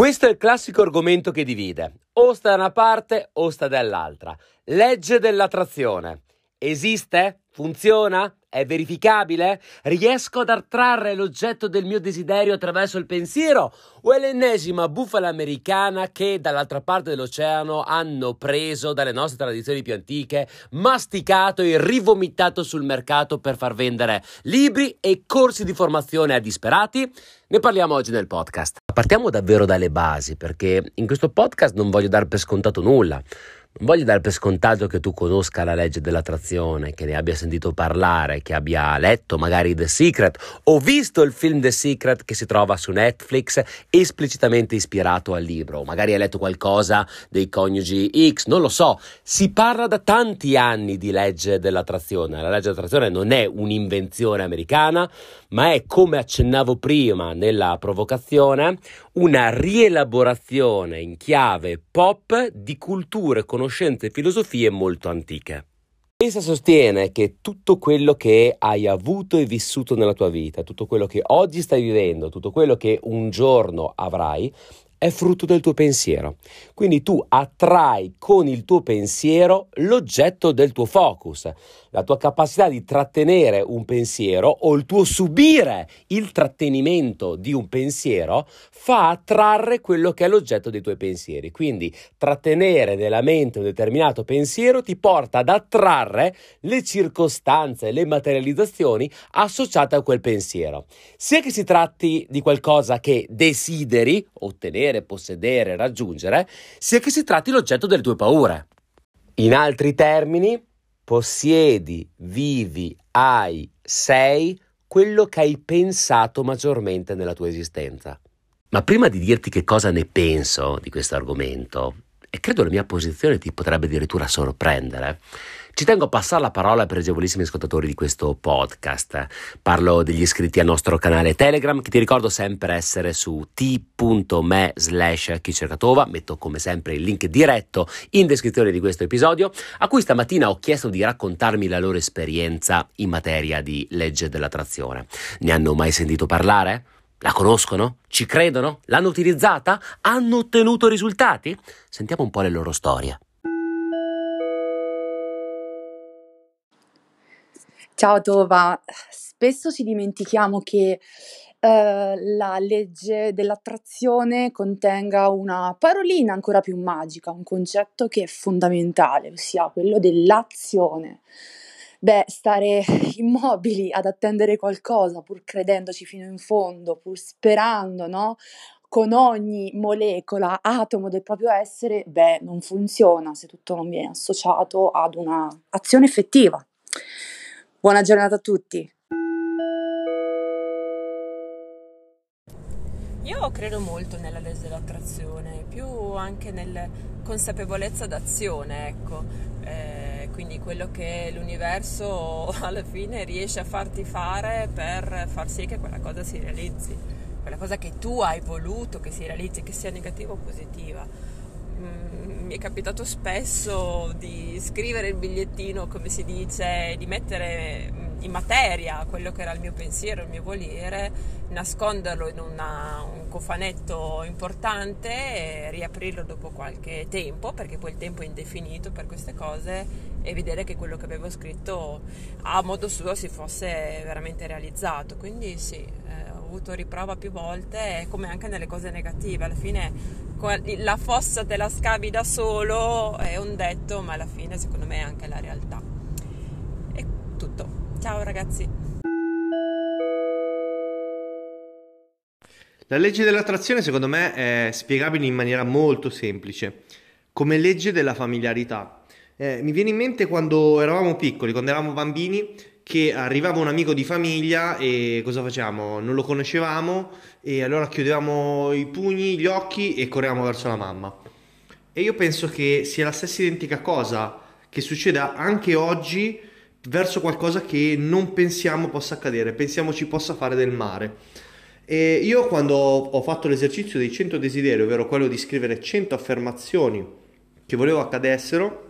Questo è il classico argomento che divide. O sta da una parte o sta dall'altra. Legge dell'attrazione. Esiste? Funziona? È verificabile? Riesco ad attrarre l'oggetto del mio desiderio attraverso il pensiero? O è l'ennesima bufala americana che dall'altra parte dell'oceano hanno preso dalle nostre tradizioni più antiche, masticato e rivomitato sul mercato per far vendere libri e corsi di formazione a disperati? Ne parliamo oggi nel podcast. Partiamo davvero dalle basi perché in questo podcast non voglio dar per scontato nulla. Non voglio dare per scontato che tu conosca la legge dell'attrazione, che ne abbia sentito parlare, che abbia letto magari The Secret o visto il film The Secret che si trova su Netflix esplicitamente ispirato al libro, o magari hai letto qualcosa dei coniugi X, non lo so. Si parla da tanti anni di legge dell'attrazione. La legge dell'attrazione non è un'invenzione americana, ma è, come accennavo prima nella provocazione, una rielaborazione in chiave pop di culture, conoscenze e filosofie molto antiche. Essa sostiene che tutto quello che hai avuto e vissuto nella tua vita, tutto quello che oggi stai vivendo, tutto quello che un giorno avrai, è frutto del tuo pensiero. Quindi tu attrai con il tuo pensiero l'oggetto del tuo focus. La tua capacità di trattenere un pensiero o il tuo subire il trattenimento di un pensiero fa attrarre quello che è l'oggetto dei tuoi pensieri. Quindi trattenere nella mente un determinato pensiero ti porta ad attrarre le circostanze, le materializzazioni associate a quel pensiero. Sia che si tratti di qualcosa che desideri ottenere, possedere, raggiungere, sia che si tratti l'oggetto delle tue paure. In altri termini, possiedi, vivi, hai, sei quello che hai pensato maggiormente nella tua esistenza. Ma prima di dirti che cosa ne penso di questo argomento, e credo la mia posizione ti potrebbe addirittura sorprendere, ci tengo a passare la parola per i agevolissimi ascoltatori di questo podcast. Parlo degli iscritti al nostro canale Telegram, che ti ricordo sempre essere su t.me slash chicercatova. Metto come sempre il link diretto in descrizione di questo episodio, a cui stamattina ho chiesto di raccontarmi la loro esperienza in materia di legge dell'attrazione. Ne hanno mai sentito parlare? La conoscono? Ci credono? L'hanno utilizzata? Hanno ottenuto risultati? Sentiamo un po' le loro storie. Ciao Tova, spesso ci dimentichiamo che eh, la legge dell'attrazione contenga una parolina ancora più magica, un concetto che è fondamentale, ossia quello dell'azione. Beh, stare immobili ad attendere qualcosa, pur credendoci fino in fondo, pur sperando, no? Con ogni molecola, atomo del proprio essere, beh, non funziona se tutto non viene associato ad un'azione effettiva. Buona giornata a tutti. Io credo molto nella legge dell'attrazione, più anche nella consapevolezza d'azione, ecco. Eh, quindi quello che l'universo alla fine riesce a farti fare per far sì che quella cosa si realizzi, quella cosa che tu hai voluto che si realizzi, che sia negativa o positiva Mm, mi è capitato spesso di scrivere il bigliettino, come si dice, di mettere mm, in materia quello che era il mio pensiero, il mio volere, nasconderlo in una, un cofanetto importante e riaprirlo dopo qualche tempo, perché poi il tempo è indefinito per queste cose, e vedere che quello che avevo scritto a modo suo si fosse veramente realizzato. Quindi sì, eh, ho avuto riprova più volte, come anche nelle cose negative. Alla fine la fossa te la scavi da solo è un detto, ma alla fine secondo me è anche la realtà. E tutto. Ciao ragazzi. La legge dell'attrazione secondo me è spiegabile in maniera molto semplice, come legge della familiarità. Eh, mi viene in mente quando eravamo piccoli, quando eravamo bambini, che arrivava un amico di famiglia e cosa facciamo? Non lo conoscevamo e allora chiudevamo i pugni, gli occhi e correvamo verso la mamma. E io penso che sia la stessa identica cosa che succeda anche oggi verso qualcosa che non pensiamo possa accadere, pensiamo ci possa fare del male. E io quando ho fatto l'esercizio dei 100 desideri, ovvero quello di scrivere 100 affermazioni che volevo accadessero,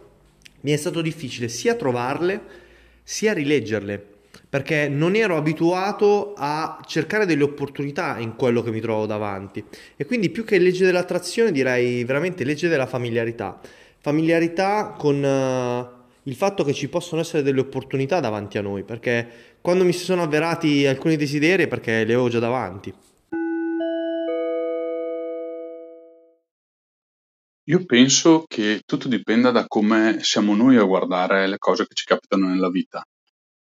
mi è stato difficile sia trovarle sia rileggerle, perché non ero abituato a cercare delle opportunità in quello che mi trovo davanti. E quindi più che legge dell'attrazione direi veramente legge della familiarità. Familiarità con uh, il fatto che ci possono essere delle opportunità davanti a noi, perché quando mi si sono avverati alcuni desideri perché le avevo già davanti. Io penso che tutto dipenda da come siamo noi a guardare le cose che ci capitano nella vita,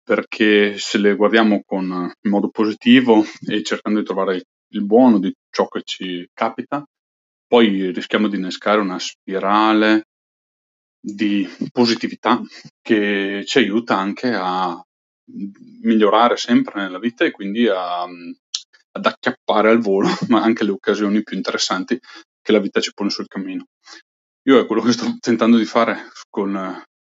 perché se le guardiamo con, in modo positivo e cercando di trovare il buono di ciò che ci capita, poi rischiamo di innescare una spirale di positività che ci aiuta anche a migliorare sempre nella vita e quindi a, ad acchiappare al volo, ma anche le occasioni più interessanti che la vita ci pone sul cammino. Io è quello che sto tentando di fare con,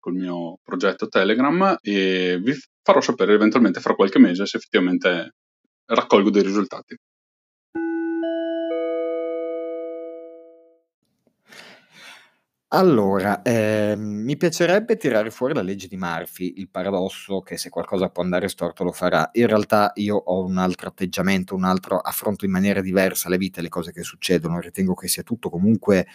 il mio progetto Telegram e vi farò sapere eventualmente fra qualche mese se effettivamente raccolgo dei risultati. Allora, ehm, mi piacerebbe tirare fuori la legge di Murphy, il paradosso che se qualcosa può andare storto lo farà. In realtà io ho un altro atteggiamento, un altro affronto in maniera diversa le vite le cose che succedono. Ritengo che sia tutto comunque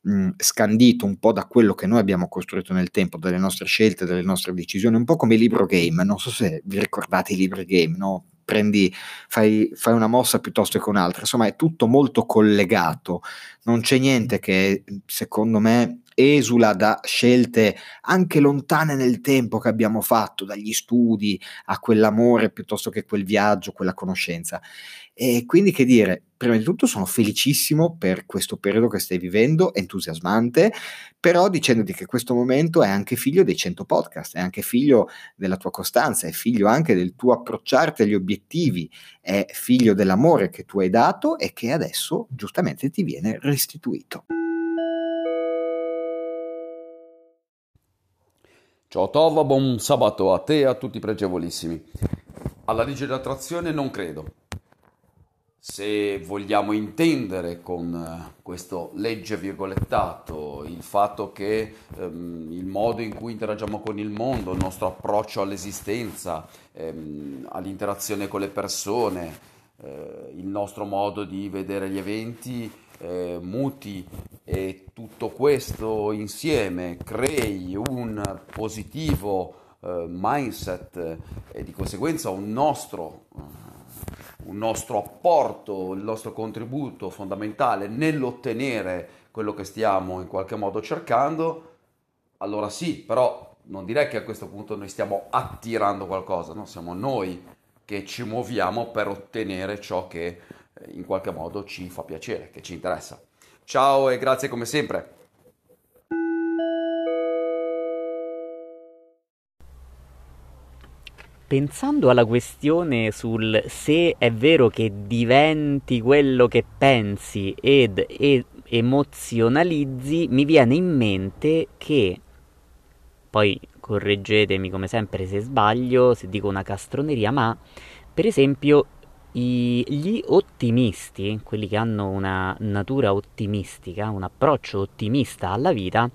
mh, scandito un po' da quello che noi abbiamo costruito nel tempo, dalle nostre scelte, dalle nostre decisioni, un po' come il libro game. Non so se vi ricordate i libri game, no? Prendi, fai, fai una mossa piuttosto che un'altra, insomma è tutto molto collegato, non c'è niente che secondo me esula da scelte anche lontane nel tempo che abbiamo fatto, dagli studi a quell'amore piuttosto che quel viaggio, quella conoscenza. E quindi che dire, prima di tutto sono felicissimo per questo periodo che stai vivendo, entusiasmante, però dicendoti che questo momento è anche figlio dei 100 podcast, è anche figlio della tua costanza, è figlio anche del tuo approcciarti agli obiettivi, è figlio dell'amore che tu hai dato e che adesso giustamente ti viene restituito. Ciao Tova, buon sabato a te e a tutti i pregevolissimi. Alla legge dell'attrazione non credo se vogliamo intendere con eh, questo legge virgolettato il fatto che ehm, il modo in cui interagiamo con il mondo, il nostro approccio all'esistenza, ehm, all'interazione con le persone, eh, il nostro modo di vedere gli eventi eh, muti e tutto questo insieme crei un positivo eh, mindset e di conseguenza un nostro eh, un nostro apporto, il nostro contributo fondamentale nell'ottenere quello che stiamo in qualche modo cercando, allora sì, però non direi che a questo punto noi stiamo attirando qualcosa, no? siamo noi che ci muoviamo per ottenere ciò che in qualche modo ci fa piacere, che ci interessa. Ciao e grazie come sempre. pensando alla questione sul se è vero che diventi quello che pensi ed e- emozionalizzi, mi viene in mente che, poi correggetemi come sempre se sbaglio, se dico una castroneria, ma per esempio i, gli ottimisti, quelli che hanno una natura ottimistica, un approccio ottimista alla vita,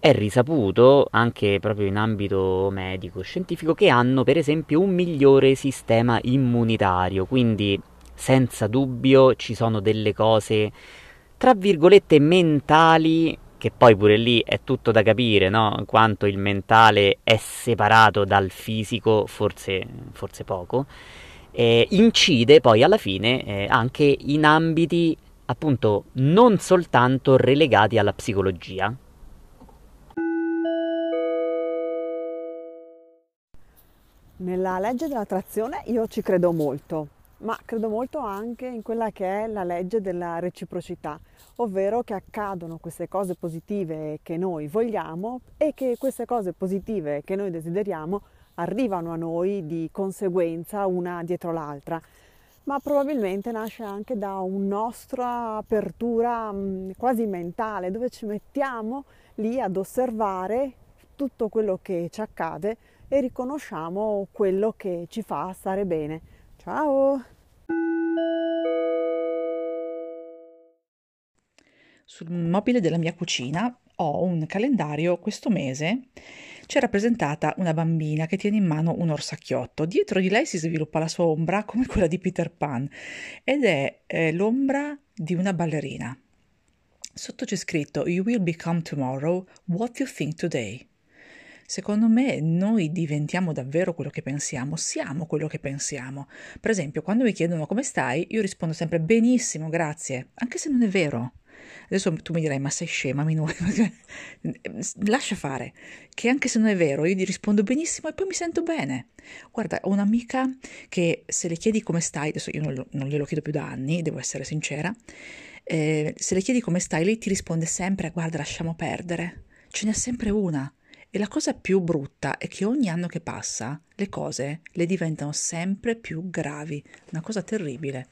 è risaputo, anche proprio in ambito medico scientifico, che hanno per esempio un migliore sistema immunitario, quindi senza dubbio ci sono delle cose, tra virgolette, mentali, che poi pure lì è tutto da capire, no? Quanto il mentale è separato dal fisico, forse, forse poco, eh, incide poi alla fine eh, anche in ambiti appunto non soltanto relegati alla psicologia, Nella legge dell'attrazione io ci credo molto, ma credo molto anche in quella che è la legge della reciprocità, ovvero che accadono queste cose positive che noi vogliamo e che queste cose positive che noi desideriamo arrivano a noi di conseguenza una dietro l'altra, ma probabilmente nasce anche da una nostra apertura mh, quasi mentale, dove ci mettiamo lì ad osservare tutto quello che ci accade e riconosciamo quello che ci fa stare bene. Ciao! Sul mobile della mia cucina ho un calendario questo mese c'è rappresentata una bambina che tiene in mano un orsacchiotto. Dietro di lei si sviluppa la sua ombra come quella di Peter Pan ed è eh, l'ombra di una ballerina. Sotto c'è scritto You will become tomorrow what you think today. Secondo me noi diventiamo davvero quello che pensiamo, siamo quello che pensiamo. Per esempio, quando mi chiedono come stai, io rispondo sempre benissimo, grazie, anche se non è vero. Adesso tu mi dirai, ma sei scema, minore. Lascia fare, che anche se non è vero, io gli rispondo benissimo e poi mi sento bene. Guarda, ho un'amica che se le chiedi come stai, adesso io non, non glielo chiedo più da anni, devo essere sincera, eh, se le chiedi come stai, lei ti risponde sempre, guarda, lasciamo perdere. Ce n'è sempre una. E la cosa più brutta è che ogni anno che passa le cose le diventano sempre più gravi, una cosa terribile.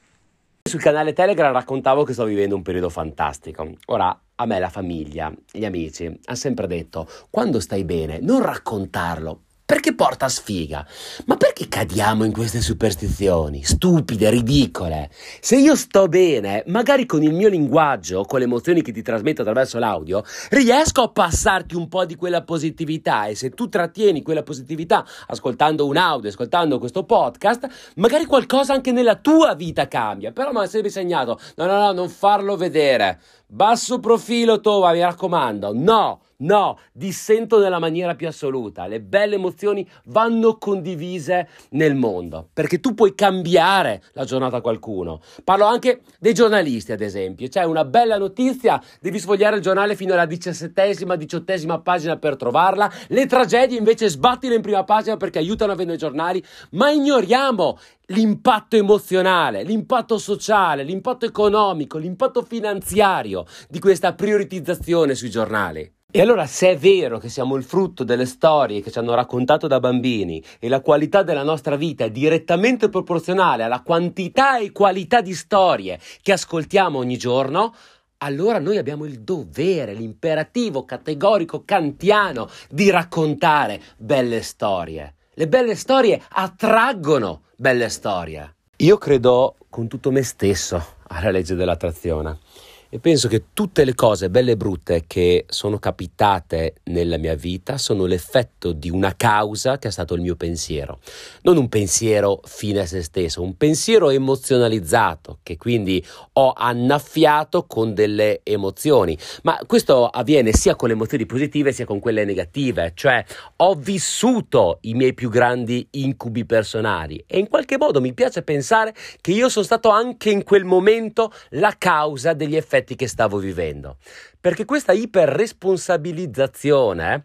Sul canale Telegram raccontavo che sto vivendo un periodo fantastico. Ora, a me la famiglia, gli amici, hanno sempre detto, quando stai bene, non raccontarlo, perché porta sfiga. Ma perché cadiamo in queste superstizioni? Stupide, ridicole. Se io sto bene, magari con il mio linguaggio, con le emozioni che ti trasmetto attraverso l'audio, riesco a passarti un po' di quella positività e se tu trattieni quella positività ascoltando un audio, ascoltando questo podcast, magari qualcosa anche nella tua vita cambia. Però mi ha sempre insegnato, no, no, no, non farlo vedere. Basso profilo, Tova, mi raccomando. No! No, dissento nella maniera più assoluta. Le belle emozioni vanno condivise nel mondo, perché tu puoi cambiare la giornata a qualcuno. Parlo anche dei giornalisti, ad esempio. C'è una bella notizia, devi sfogliare il giornale fino alla diciassettesima, diciottesima pagina per trovarla. Le tragedie invece sbattile in prima pagina perché aiutano a vendere i giornali, ma ignoriamo l'impatto emozionale, l'impatto sociale, l'impatto economico, l'impatto finanziario di questa prioritizzazione sui giornali. E allora se è vero che siamo il frutto delle storie che ci hanno raccontato da bambini e la qualità della nostra vita è direttamente proporzionale alla quantità e qualità di storie che ascoltiamo ogni giorno, allora noi abbiamo il dovere, l'imperativo categorico kantiano di raccontare belle storie. Le belle storie attraggono belle storie. Io credo con tutto me stesso alla legge dell'attrazione e penso che tutte le cose belle e brutte che sono capitate nella mia vita sono l'effetto di una causa che è stato il mio pensiero. Non un pensiero fine a se stesso, un pensiero emozionalizzato che quindi ho annaffiato con delle emozioni. Ma questo avviene sia con le emozioni positive sia con quelle negative, cioè ho vissuto i miei più grandi incubi personali e in qualche modo mi piace pensare che io sono stato anche in quel momento la causa degli effetti effetti che stavo vivendo. Perché questa iperresponsabilizzazione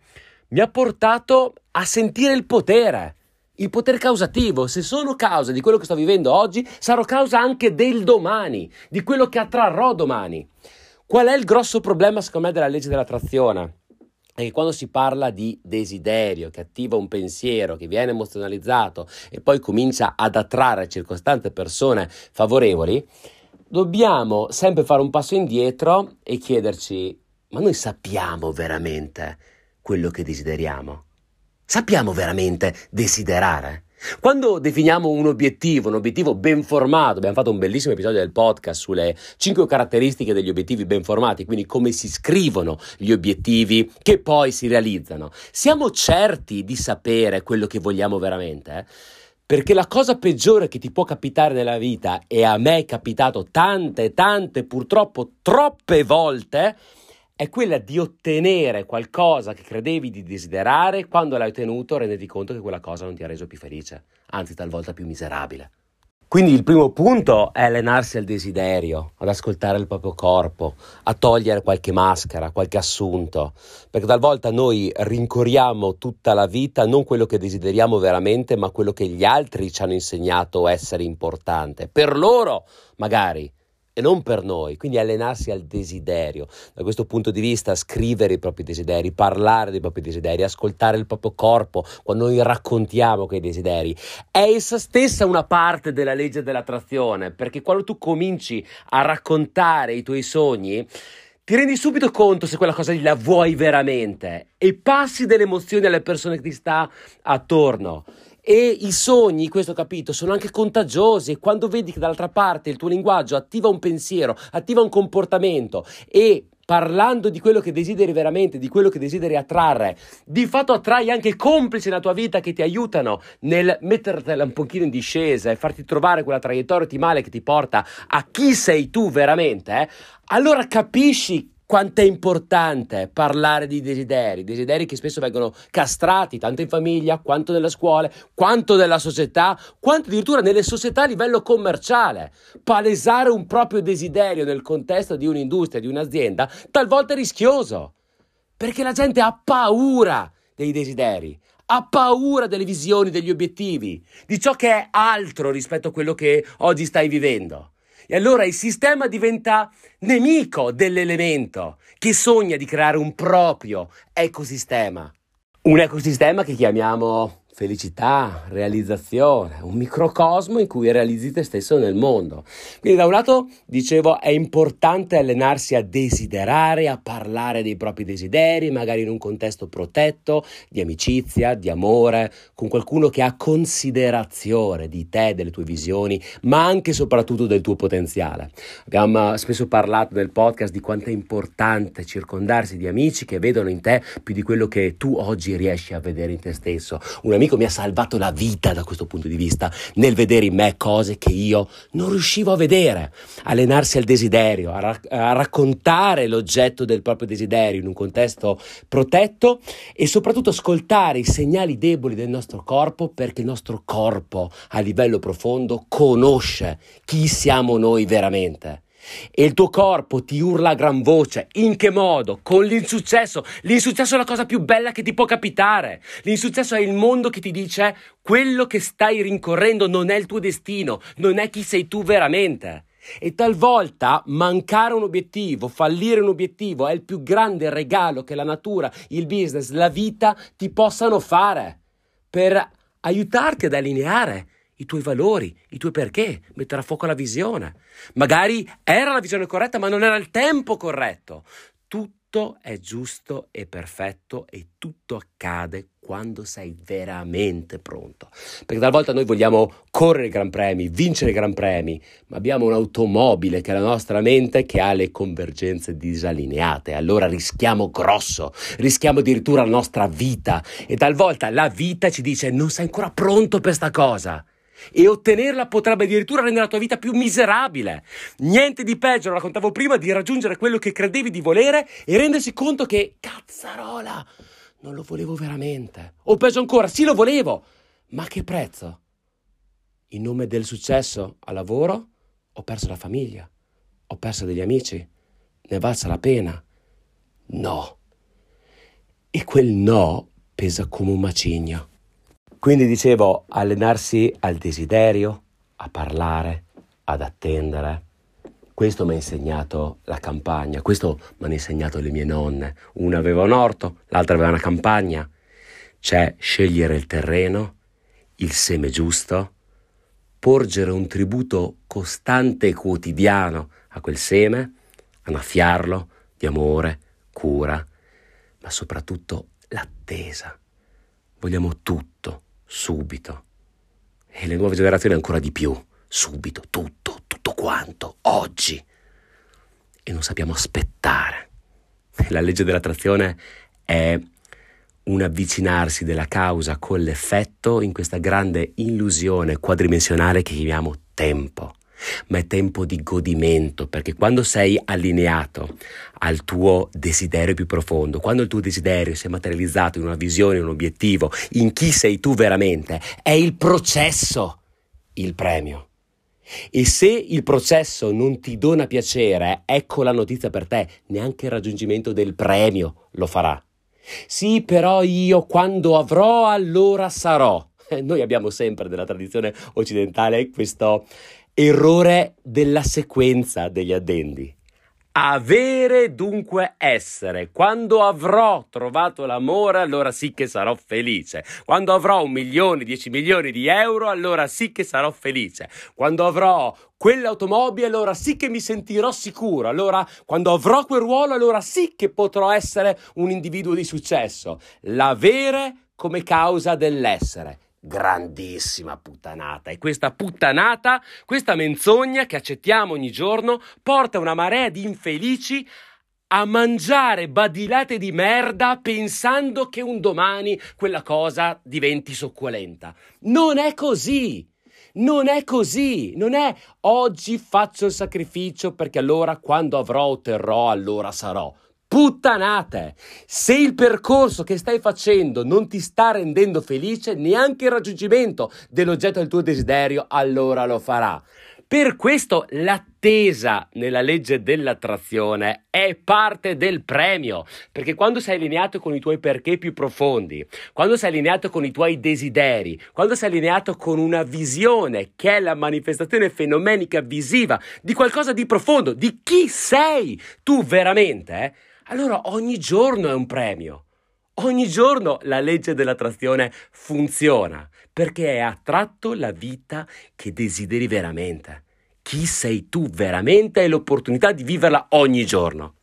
mi ha portato a sentire il potere. Il potere causativo, se sono causa di quello che sto vivendo oggi, sarò causa anche del domani, di quello che attrarrò domani. Qual è il grosso problema, secondo me, della legge dell'attrazione? È che quando si parla di desiderio, che attiva un pensiero, che viene emozionalizzato e poi comincia ad attrarre circostanze e persone favorevoli, dobbiamo sempre fare un passo indietro e chiederci, ma noi sappiamo veramente quello che desideriamo? Sappiamo veramente desiderare? Quando definiamo un obiettivo, un obiettivo ben formato, abbiamo fatto un bellissimo episodio del podcast sulle 5 caratteristiche degli obiettivi ben formati, quindi come si scrivono gli obiettivi che poi si realizzano. Siamo certi di sapere quello che vogliamo veramente? Eh? Perché la cosa peggiore che ti può capitare nella vita, e a me è capitato tante, tante, purtroppo troppe volte, è quella di ottenere qualcosa che credevi di desiderare, quando l'hai ottenuto renditi conto che quella cosa non ti ha reso più felice, anzi talvolta più miserabile. Quindi il primo punto è allenarsi al desiderio, ad ascoltare il proprio corpo, a togliere qualche maschera, qualche assunto, perché talvolta noi rincorriamo tutta la vita non quello che desideriamo veramente, ma quello che gli altri ci hanno insegnato essere importante. Per loro, magari, non per noi, quindi allenarsi al desiderio. Da questo punto di vista, scrivere i propri desideri, parlare dei propri desideri, ascoltare il proprio corpo quando noi raccontiamo quei desideri, è essa stessa una parte della legge dell'attrazione, perché quando tu cominci a raccontare i tuoi sogni, ti rendi subito conto se quella cosa lì la vuoi veramente e passi delle emozioni alle persone che ti sta attorno. E i sogni, questo capito, sono anche contagiosi quando vedi che dall'altra parte il tuo linguaggio attiva un pensiero, attiva un comportamento e parlando di quello che desideri veramente, di quello che desideri attrarre, di fatto attrai anche complici nella tua vita che ti aiutano nel mettertela un pochino in discesa e farti trovare quella traiettoria ottimale che ti porta a chi sei tu veramente, eh? allora capisci quanto è importante parlare di desideri, desideri che spesso vengono castrati tanto in famiglia quanto nella scuola, quanto nella società, quanto addirittura nelle società a livello commerciale. Palesare un proprio desiderio nel contesto di un'industria, di un'azienda, talvolta è rischioso, perché la gente ha paura dei desideri, ha paura delle visioni, degli obiettivi, di ciò che è altro rispetto a quello che oggi stai vivendo. E allora il sistema diventa nemico dell'elemento che sogna di creare un proprio ecosistema. Un ecosistema che chiamiamo felicità, realizzazione, un microcosmo in cui realizzi te stesso nel mondo. Quindi da un lato, dicevo, è importante allenarsi a desiderare, a parlare dei propri desideri, magari in un contesto protetto, di amicizia, di amore, con qualcuno che ha considerazione di te, delle tue visioni, ma anche e soprattutto del tuo potenziale. Abbiamo spesso parlato nel podcast di quanto è importante circondarsi di amici che vedono in te più di quello che tu oggi riesci a vedere in te stesso. Un amico amico mi ha salvato la vita da questo punto di vista, nel vedere in me cose che io non riuscivo a vedere, allenarsi al desiderio, a, ra- a raccontare l'oggetto del proprio desiderio in un contesto protetto e soprattutto ascoltare i segnali deboli del nostro corpo perché il nostro corpo a livello profondo conosce chi siamo noi veramente e il tuo corpo ti urla a gran voce. In che modo? Con l'insuccesso. L'insuccesso è la cosa più bella che ti può capitare. L'insuccesso è il mondo che ti dice quello che stai rincorrendo non è il tuo destino, non è chi sei tu veramente. E talvolta mancare un obiettivo, fallire un obiettivo è il più grande regalo che la natura, il business, la vita ti possano fare per aiutarti ad allineare i tuoi valori, i tuoi perché, mettere a fuoco la visione. Magari era la visione corretta, ma non era il tempo corretto. Tutto è giusto e perfetto e tutto accade quando sei veramente pronto. Perché talvolta noi vogliamo correre i Gran Premi, vincere i Gran Premi, ma abbiamo un'automobile che è la nostra mente che ha le convergenze disallineate. Allora rischiamo grosso, rischiamo addirittura la nostra vita e talvolta la vita ci dice non sei ancora pronto per sta cosa e ottenerla potrebbe addirittura rendere la tua vita più miserabile. Niente di peggio, lo raccontavo prima, di raggiungere quello che credevi di volere e rendersi conto che, cazzarola, non lo volevo veramente. O peggio ancora, sì lo volevo, ma a che prezzo? In nome del successo al lavoro ho perso la famiglia, ho perso degli amici, ne è valsa la pena? No. E quel no pesa come un macigno. Quindi dicevo, allenarsi al desiderio, a parlare, ad attendere. Questo mi ha insegnato la campagna, questo mi hanno insegnato le mie nonne. Una aveva un orto, l'altra aveva una campagna. C'è scegliere il terreno, il seme giusto, porgere un tributo costante e quotidiano a quel seme, annaffiarlo di amore, cura, ma soprattutto l'attesa. Vogliamo tutto subito. E le nuove generazioni ancora di più, subito, tutto, tutto quanto, oggi. E non sappiamo aspettare. La legge dell'attrazione è un avvicinarsi della causa con l'effetto in questa grande illusione quadrimensionale che chiamiamo tempo ma è tempo di godimento, perché quando sei allineato al tuo desiderio più profondo, quando il tuo desiderio si è materializzato in una visione, in un obiettivo, in chi sei tu veramente, è il processo il premio. E se il processo non ti dona piacere, ecco la notizia per te, neanche il raggiungimento del premio lo farà. Sì, però io quando avrò allora sarò. Noi abbiamo sempre nella tradizione occidentale questo Errore della sequenza degli addendi. Avere dunque essere. Quando avrò trovato l'amore, allora sì che sarò felice. Quando avrò un milione, dieci milioni di euro, allora sì che sarò felice. Quando avrò quell'automobile, allora sì che mi sentirò sicuro. Allora, quando avrò quel ruolo, allora sì che potrò essere un individuo di successo. L'avere come causa dell'essere grandissima puttanata. E questa puttanata, questa menzogna che accettiamo ogni giorno, porta una marea di infelici a mangiare badilate di merda pensando che un domani quella cosa diventi succulenta. Non è così. Non è così, non è oggi faccio il sacrificio perché allora quando avrò otterrò allora sarò. Puttanate! Se il percorso che stai facendo non ti sta rendendo felice, neanche il raggiungimento dell'oggetto del tuo desiderio, allora lo farà. Per questo l'attesa nella legge dell'attrazione è parte del premio, perché quando sei allineato con i tuoi perché più profondi, quando sei allineato con i tuoi desideri, quando sei allineato con una visione che è la manifestazione fenomenica visiva di qualcosa di profondo, di chi sei tu veramente, eh, allora ogni giorno è un premio. Ogni giorno la legge dell'attrazione funziona perché è attratto la vita che desideri veramente. Chi sei tu veramente e l'opportunità di viverla ogni giorno.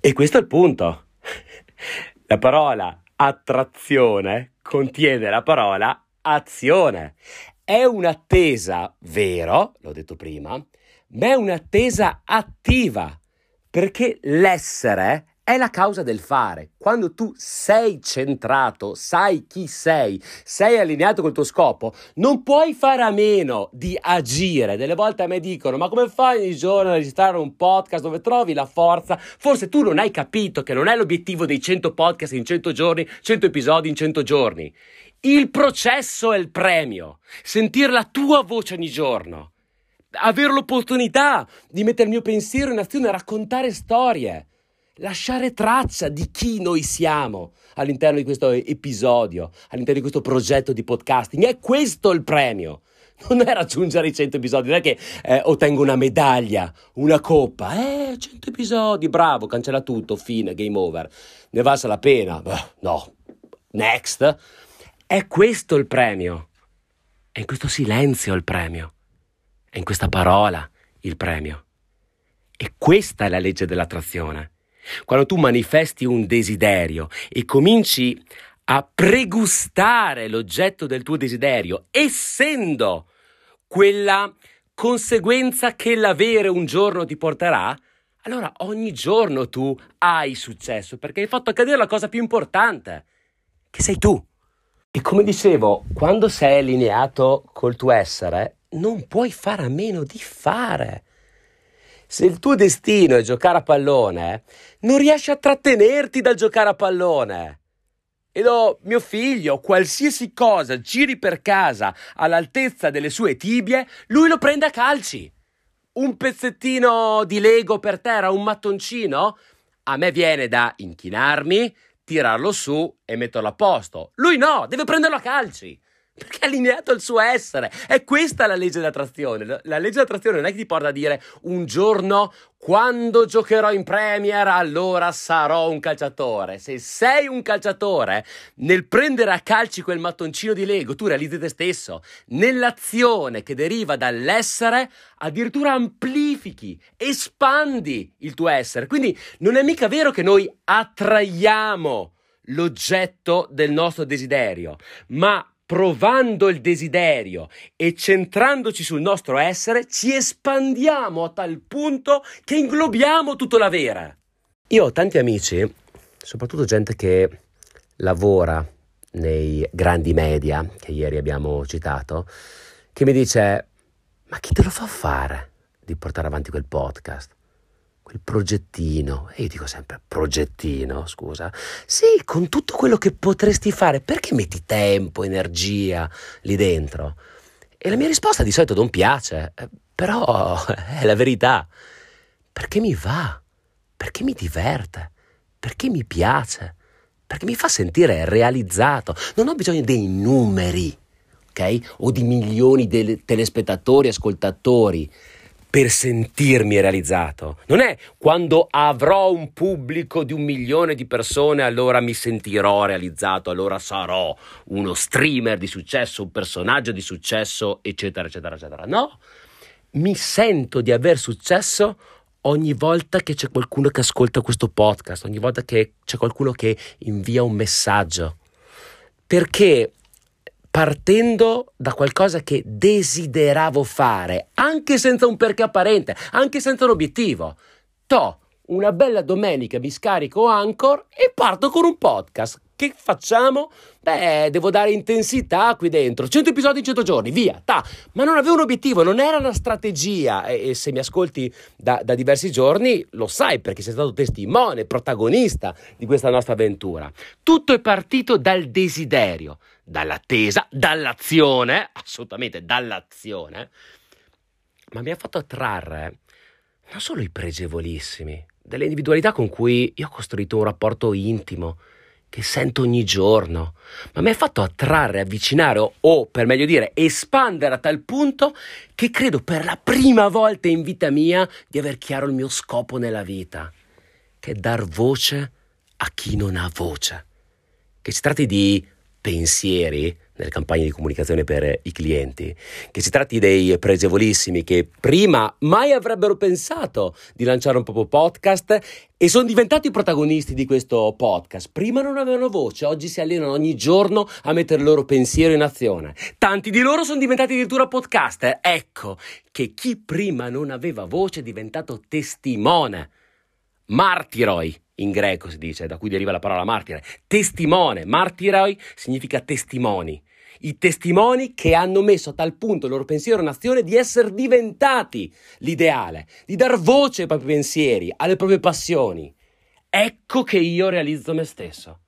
E questo è il punto. La parola attrazione contiene la parola azione. È un'attesa, vero, l'ho detto prima, ma è un'attesa attiva, perché l'essere è la causa del fare. Quando tu sei centrato, sai chi sei, sei allineato col tuo scopo, non puoi fare a meno di agire. Delle volte a me dicono: Ma come fai ogni giorno a registrare un podcast dove trovi la forza? Forse tu non hai capito che non è l'obiettivo dei 100 podcast in 100 giorni, 100 episodi in 100 giorni. Il processo è il premio. Sentire la tua voce ogni giorno. Avere l'opportunità di mettere il mio pensiero in azione, raccontare storie lasciare traccia di chi noi siamo all'interno di questo episodio, all'interno di questo progetto di podcasting. È questo il premio. Non è raggiungere i 100 episodi, non è che eh, ottengo una medaglia, una coppa. Eh, 100 episodi, bravo, cancella tutto, fine, game over. Ne valsa la pena? Beh, no. Next. È questo il premio. È in questo silenzio il premio. È in questa parola il premio. E questa è la legge dell'attrazione. Quando tu manifesti un desiderio e cominci a pregustare l'oggetto del tuo desiderio, essendo quella conseguenza che l'avere un giorno ti porterà, allora ogni giorno tu hai successo perché hai fatto accadere la cosa più importante, che sei tu. E come dicevo, quando sei allineato col tuo essere, non puoi fare a meno di fare. Se il tuo destino è giocare a pallone, non riesci a trattenerti dal giocare a pallone. E do mio figlio, qualsiasi cosa giri per casa all'altezza delle sue tibie, lui lo prende a calci. Un pezzettino di Lego per terra, un mattoncino, a me viene da inchinarmi, tirarlo su e metterlo a posto. Lui no, deve prenderlo a calci. Perché è allineato al suo essere. È questa la legge dell'attrazione. La legge dell'attrazione non è che ti porta a dire un giorno quando giocherò in Premier allora sarò un calciatore. Se sei un calciatore, nel prendere a calci quel mattoncino di Lego, tu realizzi te stesso. Nell'azione che deriva dall'essere, addirittura amplifichi, espandi il tuo essere. Quindi non è mica vero che noi attraiamo l'oggetto del nostro desiderio, ma provando il desiderio e centrandoci sul nostro essere, ci espandiamo a tal punto che inglobiamo tutto l'avere. Io ho tanti amici, soprattutto gente che lavora nei grandi media che ieri abbiamo citato, che mi dice: Ma chi te lo fa fare di portare avanti quel podcast? Quel progettino, e io dico sempre progettino, scusa, sì, con tutto quello che potresti fare, perché metti tempo, energia lì dentro? E la mia risposta di solito non piace, eh, però è la verità, perché mi va, perché mi diverte, perché mi piace, perché mi fa sentire realizzato, non ho bisogno dei numeri, ok? O di milioni di telespettatori, ascoltatori per sentirmi realizzato. Non è quando avrò un pubblico di un milione di persone allora mi sentirò realizzato, allora sarò uno streamer di successo, un personaggio di successo, eccetera, eccetera, eccetera. No, mi sento di aver successo ogni volta che c'è qualcuno che ascolta questo podcast, ogni volta che c'è qualcuno che invia un messaggio. Perché partendo da qualcosa che desideravo fare, anche senza un perché apparente, anche senza un obiettivo. To, una bella domenica mi scarico Anchor e parto con un podcast. Che facciamo? Beh, devo dare intensità qui dentro. 100 episodi in 100 giorni, via, ta. Ma non avevo un obiettivo, non era una strategia. E, e se mi ascolti da, da, diversi giorni, lo sai perché sei stato testimone, protagonista di questa nostra avventura. Tutto è partito dal desiderio, dall'attesa, dall'azione, assolutamente dall'azione. Ma mi ha fatto attrarre non solo i pregevolissimi, delle individualità con cui io ho costruito un rapporto intimo che sento ogni giorno, ma mi ha fatto attrarre, avvicinare o, o, per meglio dire, espandere a tal punto che credo per la prima volta in vita mia di aver chiaro il mio scopo nella vita, che è dar voce a chi non ha voce. Che si tratti di pensieri nelle campagne di comunicazione per i clienti, che si tratti dei pregevolissimi che prima mai avrebbero pensato di lanciare un proprio podcast e sono diventati protagonisti di questo podcast. Prima non avevano voce, oggi si allenano ogni giorno a mettere il loro pensiero in azione. Tanti di loro sono diventati addirittura podcaster. Ecco che chi prima non aveva voce è diventato testimone. Martiroi in greco si dice, da cui deriva la parola martire. Testimone, martiroi significa testimoni. I testimoni che hanno messo a tal punto il loro pensiero in azione di essere diventati l'ideale, di dar voce ai propri pensieri, alle proprie passioni. Ecco che io realizzo me stesso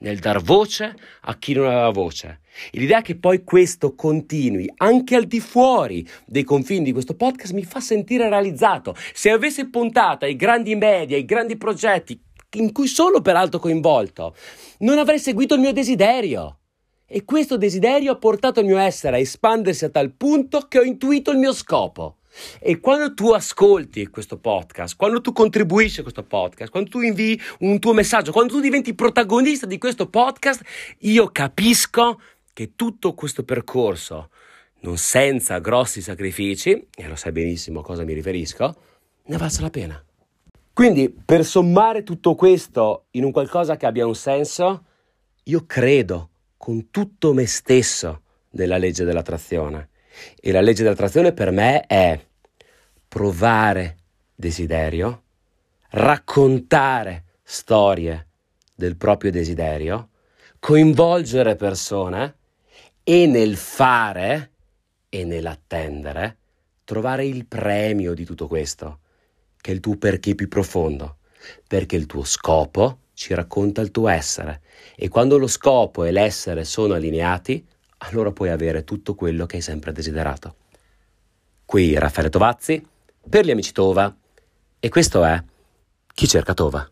nel dar voce a chi non aveva voce. E l'idea che poi questo continui anche al di fuori dei confini di questo podcast mi fa sentire realizzato. Se avessi puntato ai grandi media, ai grandi progetti, in cui sono peraltro coinvolto, non avrei seguito il mio desiderio. E questo desiderio ha portato il mio essere a espandersi a tal punto che ho intuito il mio scopo. E quando tu ascolti questo podcast, quando tu contribuisci a questo podcast, quando tu invii un tuo messaggio, quando tu diventi protagonista di questo podcast, io capisco che tutto questo percorso, non senza grossi sacrifici, e lo sai benissimo a cosa mi riferisco, ne valsa la pena. Quindi, per sommare tutto questo in un qualcosa che abbia un senso, io credo con tutto me stesso nella legge dell'attrazione. E la legge dell'attrazione per me è provare desiderio, raccontare storie del proprio desiderio, coinvolgere persone e nel fare e nell'attendere trovare il premio di tutto questo, che è il tuo perché più profondo, perché il tuo scopo ci racconta il tuo essere. E quando lo scopo e l'essere sono allineati, allora puoi avere tutto quello che hai sempre desiderato. Qui Raffaele Tovazzi per gli amici Tova e questo è Chi cerca Tova.